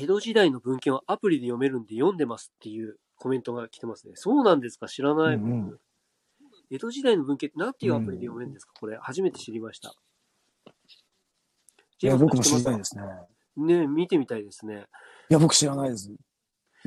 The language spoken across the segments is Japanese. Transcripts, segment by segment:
江戸時代の文献はアプリで読めるんで読んでますっていうコメントが来てますね。そうなんですか？知らない。うんうん江戸時代の文献って何ていうアプリで読めるんですか、これ、初めて知りました。いや、僕も知りたいでですね。ね見てみたいですね。いや、僕知らないです。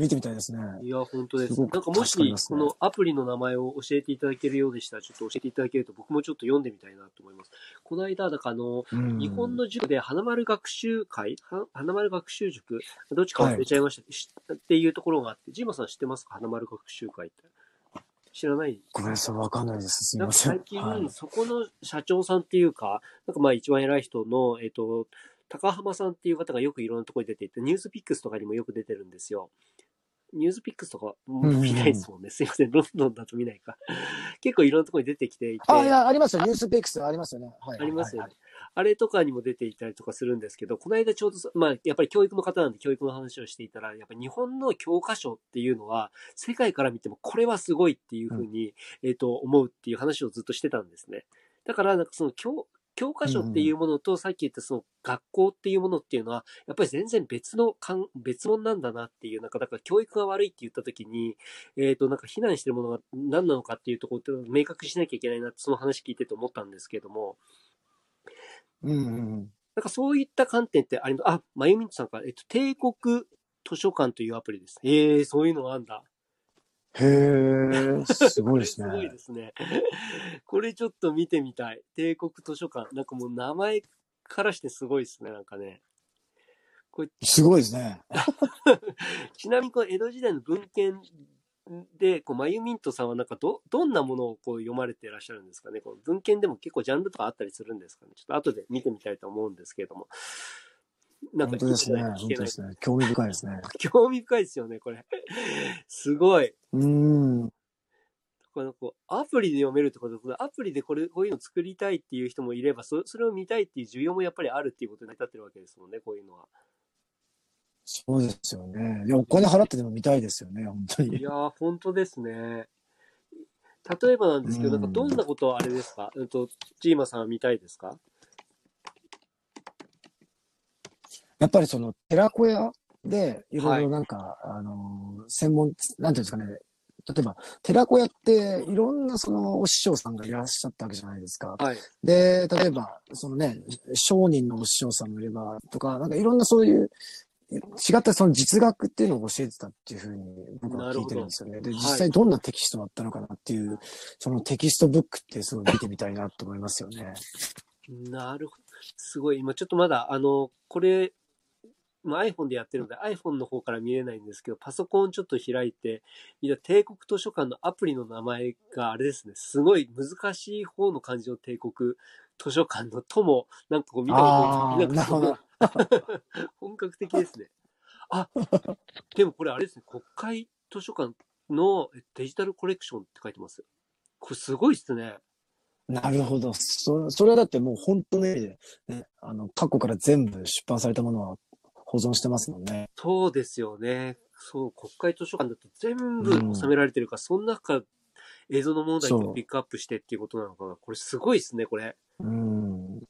見てみたいですね。いや、本当です。すなんかもし、このアプリの名前を教えていただけるようでしたら、ちょっと教えていただけると僕もちょっと読んでみたいなと思います。この間、だからあの、うん日本の塾で花丸学習会？は花丸学習塾？どっちか忘れちゃいました、しっていうところがあって、ジーマさん知ってますか？花丸学習会って。知らない？ごめんなさい、わかんないです。すみません。か最近、はいそこの社長さんっていうか、なんかまあ一番偉い人の、えっ、と、高浜さんっていう方がよくいろんなところに出ていて、ニュースピックスとかにもよく出てるんですよ。ニュースピックスとか見ないですもんね。すいません。ロンドンだと見ないか。結構いろんなところに出てきていて。あ、いや、ありますよ。ニュースペックスありますよね。はい。ありますよねはい。あれとかにも出ていたりとかするんですけど、この間ちょうどそ、まあ、やっぱり教育の方なんで教育の話をしていたら、やっぱり日本の教科書っていうのは、世界から見てもこれはすごいっていうふうに、えっ、と、思うっていう話をずっとしてたんですね。だから、なんかその教、教科書っていうものと、さっき言ったその学校っていうものっていうのは、やっぱり全然別のかん、別物なんだなっていう、なんか、だから教育が悪いって言った時に、えっ、と、なんか非難してるものが何なのかっていうところって明確にしなきゃいけないなって、その話聞いてて思ったんですけれども、うんうんうん。なんかそういった観点ってあります？あ、まゆみんとさんから、えっと、帝国図書館というアプリです。ええそういうのがあんだ。へえ、すごいですこれ すごいね。ですね。これちょっと見てみたい。帝国図書館。なんかもう名前からしてすごいですね、なんかね。これすごいですね。ちなみにこの江戸時代の文献で、こう、まゆみんとさんはなんかど、どんなものをこう読まれていらっしゃるんですかね。この文献でも結構ジャンルとかあったりするんですかね。ちょっと後で見てみたいと思うんですけれども。なんか本当ですね。本当ですね。興味深いですね。興味深いですよね、これ。すごい。うーん。このこうアプリで読めるってことで、アプリでこれ、こういうの作りたいっていう人もいれば、そそれを見たいっていう需要もやっぱりあるっていうことになってるわけですもんね、こういうのは。そうですよね。いや、お金払ってでも見たいですよね、本当に。いやー、本当ですね。例えばなんですけど、うんなんかどんなことはあれですか？うんと、ジーマさんは見たいですか？やっぱりその、寺子屋で、いろいろなんか、あのー、専門、なんていうんですかね。例えば、寺子屋って、いろんなその、お師匠さんがいらっしゃったわけじゃないですか。はい。で、例えば、そのね、商人のお師匠さんもいれば、とか、なんかいろんなそういう、違ったその実学っていうのを教えてたっていうふうに僕は聞いてるんですよね。で、はい実際どんなテキストだったのかなっていう、そのテキストブックってすごい見てみたいなと思いますよね。なるほど。すごい。今ちょっとまだ、あの、これ、まあ iPhone でやってるので iPhone の方から見れないんですけど、パソコンちょっと開いて、見た帝国図書館のアプリの名前があれですね、すごい難しい方の漢字の帝国図書館の友、なんかこう見たことなるほど。本格的ですね。あ、でもこれあれですね、国会図書館のデジタルコレクションって書いてます。これすごいっすね。なるほど。そそれはだってもう本当の意味で、ね、あの、過去から全部出版されたものは保存してますもんね。そうですよね。そう、国会図書館だと全部収められてるから、その中から映像のものだけそうピックアップしてっていうことなのかな。これすごいですね、これ。うん。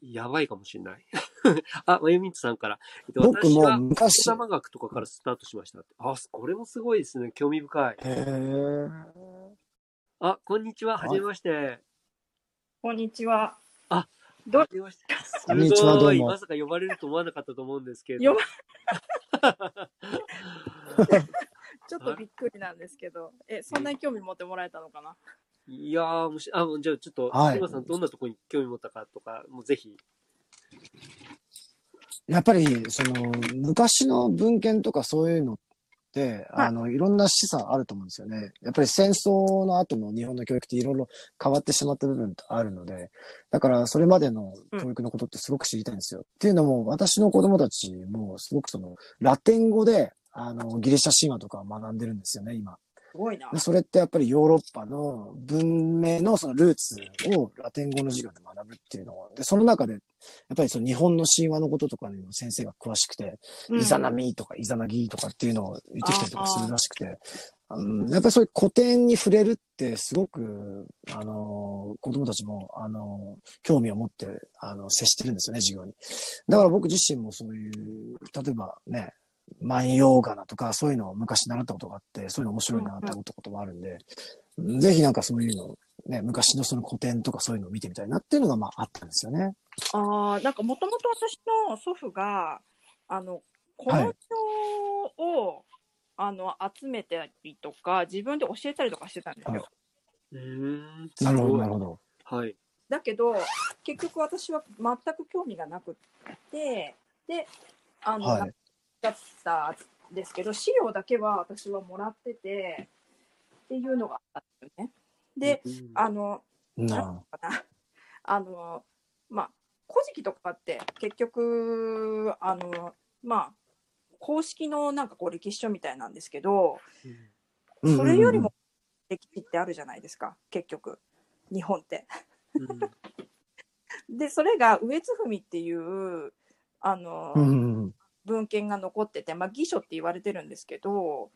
やばいかもしれない。あ、まゆみんつさんから。えっと僕も私は、学とかからスタートしましたって。あ、これもすごいですね。興味深い。へえ。あ、こんにちは。はじめまして。こんにちは。あ、ど。こんにちはどうもまさか呼ばれると思わなかったと思うんですけれど。呼 ちょっとびっくりなんですけど、え、そんなに興味持ってもらえたのかな？いやー、もし、あ、じゃあちょっと、はい今さんどんなところに興味持ったかとか、もうぜひ。やっぱり、その、昔の文献とかそういうのって、はいあの、いろんな示唆あると思うんですよね。やっぱり戦争の後の日本の教育っていろいろ変わってしまった部分ってあるので、だからそれまでの教育のことってすごく知りたいんですよ。っていうのも、私の子供たちもすごくその、ラテン語で、あの、ギリシャ神話とかを学んでるんですよね、今。すごいなで。それってやっぱりヨーロッパの文明のそのルーツをラテン語の授業で学ぶっていうのを、で、その中で、やっぱりその日本の神話のこととかにも先生が詳しくて、イザナミとかイザナギとかっていうのを言ってきたりとかするらしくて、うんやっぱりそういう古典に触れるってすごく、あの、子供たちも、あの、興味を持って、あの、接してるんですよね、授業に。だから僕自身もそういう、例えばね、万葉仮名とか、そういうのを昔習ったことがあって、そういうの面白いなって思ったこともあるんで、ぜひなんかそういうの、ね、昔のその古典とかそういうのを見てみたいなっていうのがまああったんですよね。ああ、なんかもともと私の祖父が、あの、この表を、あの、集めたりとか、自分で教えたりとかしてたんですよ。うーん。なるほど、なるるほど。はい。だけど、結局私は全く興味がなくって、で、あの、はい。だったんですけど、資料だけは私はもらってて、っていうのがあったんですよね。で、うん、あの、ななんかな、あの、まあ、古事記とかって結局、あの、まあ、公式のなんかこう歴史書みたいなんですけど、うん。それよりも歴史ってあるじゃないですか、結局、日本って。で、それが上津文っていう、あの、うんうんうん文献が残ってて、まあ、義書って言われてるんですけど、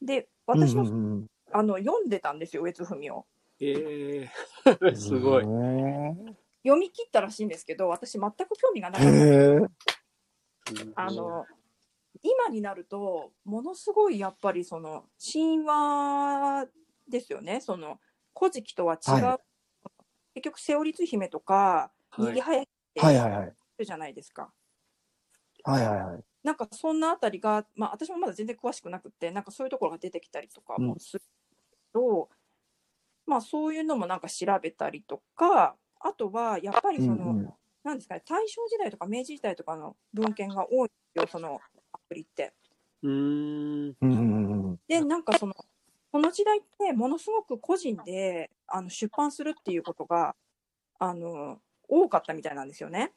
で、うん。私も、うんうんうんあの読んでたんですよ、上津文を。ええ すごい。へ読み切ったらしいんですけど、私全く興味がなかえ。った。へえ。あの今になるとものすごいやっぱりその神話ですよねその「古事記」とは違う、は結局瀬尾律姫とかはい逃げ早いってはいはいはい。るじゃないですか。はいはいはい。なんかそんなあたりが、まあ、私もまだ全然詳しくなくてなんかそういうところが出てきたりとかもするけど、まあそういうのもなんか調べたりとかあとはやっぱりその、うんうんなんですかね大正時代とか明治時代とかの文献が多いよそのアプリって。うーん。うんうんうんうん。でなんかそのこの時代ってものすごく個人であの出版するっていうことがあの多かったみたいなんですよね。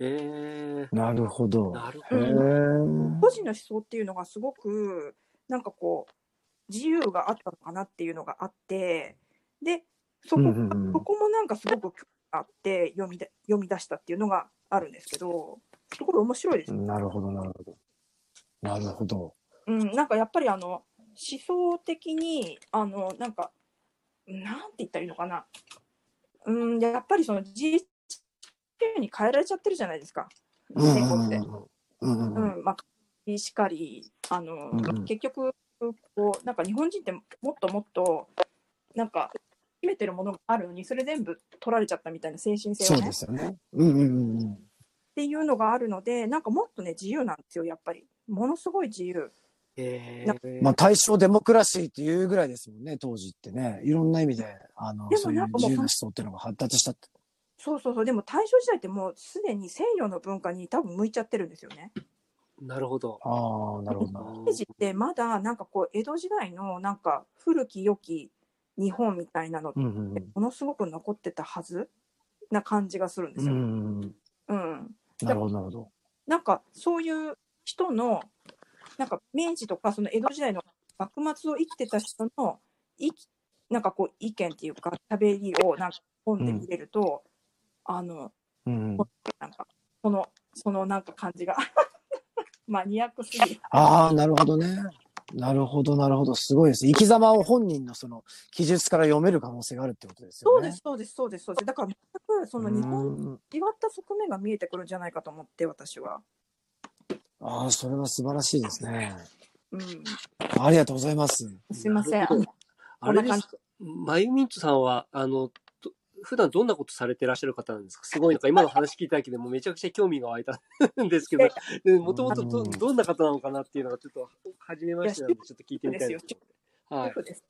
ええなるほど。へなるほど。え。個人の思想っていうのがすごくなんかこう自由があったのかなっていうのがあってでそこ,、うんうんうんそこもなんかすごく興味があって読みで読み出したっていうのがあるんですけどすごい面白いです。なるほど、なるほど。なるほど。うん、なんかやっぱりあの思想的にあのなんかなんて言ったらいいのかな、うん、やっぱりその G に変えられちゃってるじゃないですか、うんうん戦後って。うんうんうんうん、まあ、しかり、あの、うんうん結局、こう、なんか日本人ってもっともっと、なんか、秘めてるものがあるのに、それ全部取られちゃったみたいな精神性そうをね、っですよね。うんうんうんうん。ていうのがあるので、なんかもっとね、自由なんですよ、やっぱり。ものすごい自由。ええまあ、大正デモクラシーっていうぐらいですもんね、当時ってね。いろんな意味で、あの、でもそういうなんかもう自由な思想っていうのが発達したって。そうそうそう、でも大正時代ってもうすでに西洋の文化に多分向いちゃってるんですよね。なるほど。ああ、なるほど。明治ってまだなんかこう江戸時代のなんか古き良き日本みたいなのってうんうんうんものすごく残ってたはずな感じがするんですよ。うんうんうん。うん、なるほど、なるほど。なんかそういう人のなんか明治とかその江戸時代の幕末を生きてた人のいきなんかこう意見っていうか喋りをなんか本で見れると、あのうんうん、なんかそのそのなんか感じが マニアックすぎる。ああ、なるほどね。なるほど、なるほど。すごいです。生き様を本人のその記述から読める可能性があるってことですよね。そうですそうですそうですそうです。だから全くその日本うん違った側面が見えてくるんじゃないかと思って私は。ああ、それは素晴らしいですね。うん、ありがとうございます。すいません。あれですマユミントさんは、あの、ど普段どんなことされてらっしゃる方なんですか？すごいなんか今の話聞いただけでもめちゃくちゃ興味が湧いたんですけど、もともとどうんどんな方なのかなっていうのがちょっと初めましてなんでちょっと聞いてみたいんです。はい。主婦です。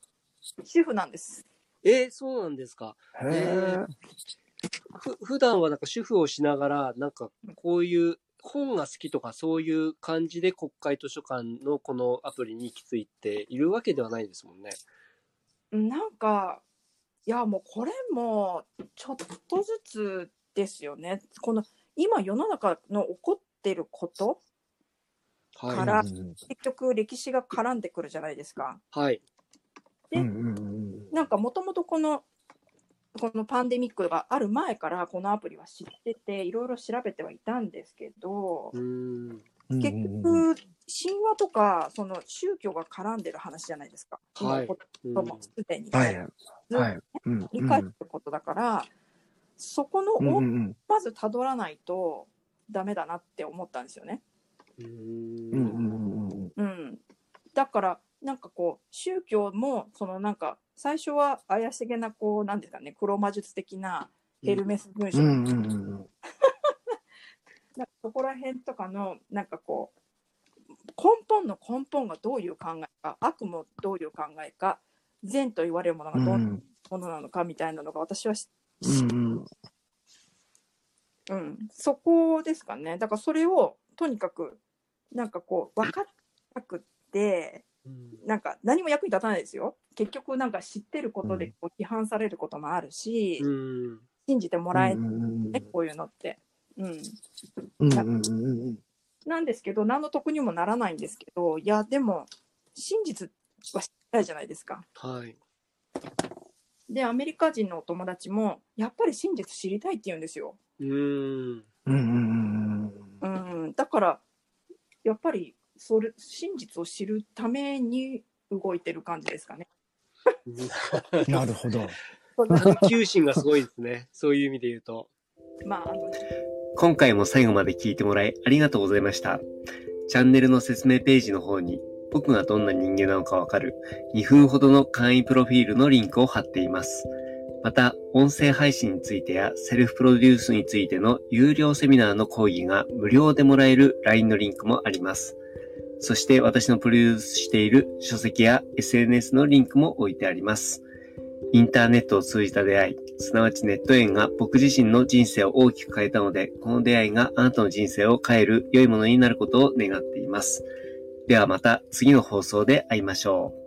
主婦なんです。えーそうなんですか？へえ。ふ普段はなんか主婦をしながら、なんかこういう本が好きとかそういう感じで国会図書館のこのアプリに行き着いているわけではないですもんね。なんか、いやもうこれもちょっとずつですよね。この今世の中の起こってること、はい。からうんうん結局歴史が絡んでくるじゃないですか。はい。うんうんうんなんかもともとこの、このパンデミックがある前からこのアプリは知ってて、いろいろ調べてはいたんですけどう、ーん。うん。結局、神話とかその宗教が絡んでる話じゃないですか。はい今もすでに。はい。ずっとはい。うん理解することだから、そこのうんうんをうんまずたどらないとダメだなって思ったんですよね。うんうんうんうんだからなんかこう宗教もそのなんか最初は怪しげなこうなんですかね黒魔術的なヘルメス文書、うんうんうんうん。なんかそこら辺とかのなんかこう根本の根本がどういう考えか悪もどういう考えか善と言われるものがどんなうん。ものなのかみたいなのが私はし、うんうん。うん、そこですかね。だからそれをとにかくなんかこう分かったくってうん。なんか何も役に立たないですよ。結局なんか知ってることでこう批判されることもあるし、うん。信じてもらえないうんうんうん。ね、こういうのって。うん。うんうんうんうんなんですけど、何の得にもならないんですけど、いや、でも、真実は知りたいじゃないですか。はい。で、アメリカ人のお友達も、やっぱり真実知りたいって言うんですよ。うん。うんうんうんうん、だから、やっぱり、それ、真実を知るために動いてる感じですかね。うん。なるほど。探求 心がすごいですね。そういう意味で言うと。まあ、あの、今回も最後まで聞いてもらいありがとうございました。チャンネルの説明ページの方に僕がどんな人間なのかわかる2分ほどの簡易プロフィールのリンクを貼っています。また、音声配信についてやセルフプロデュースについての有料セミナーの講義が無料でもらえる LINE のリンクもあります。そして私のプロデュースしている書籍や SNS のリンクも置いてあります。インターネットを通じた出会い、すなわちネット縁が僕自身の人生を大きく変えたので、この出会いがあなたの人生を変える良いものになることを願っています。ではまた次の放送で会いましょう。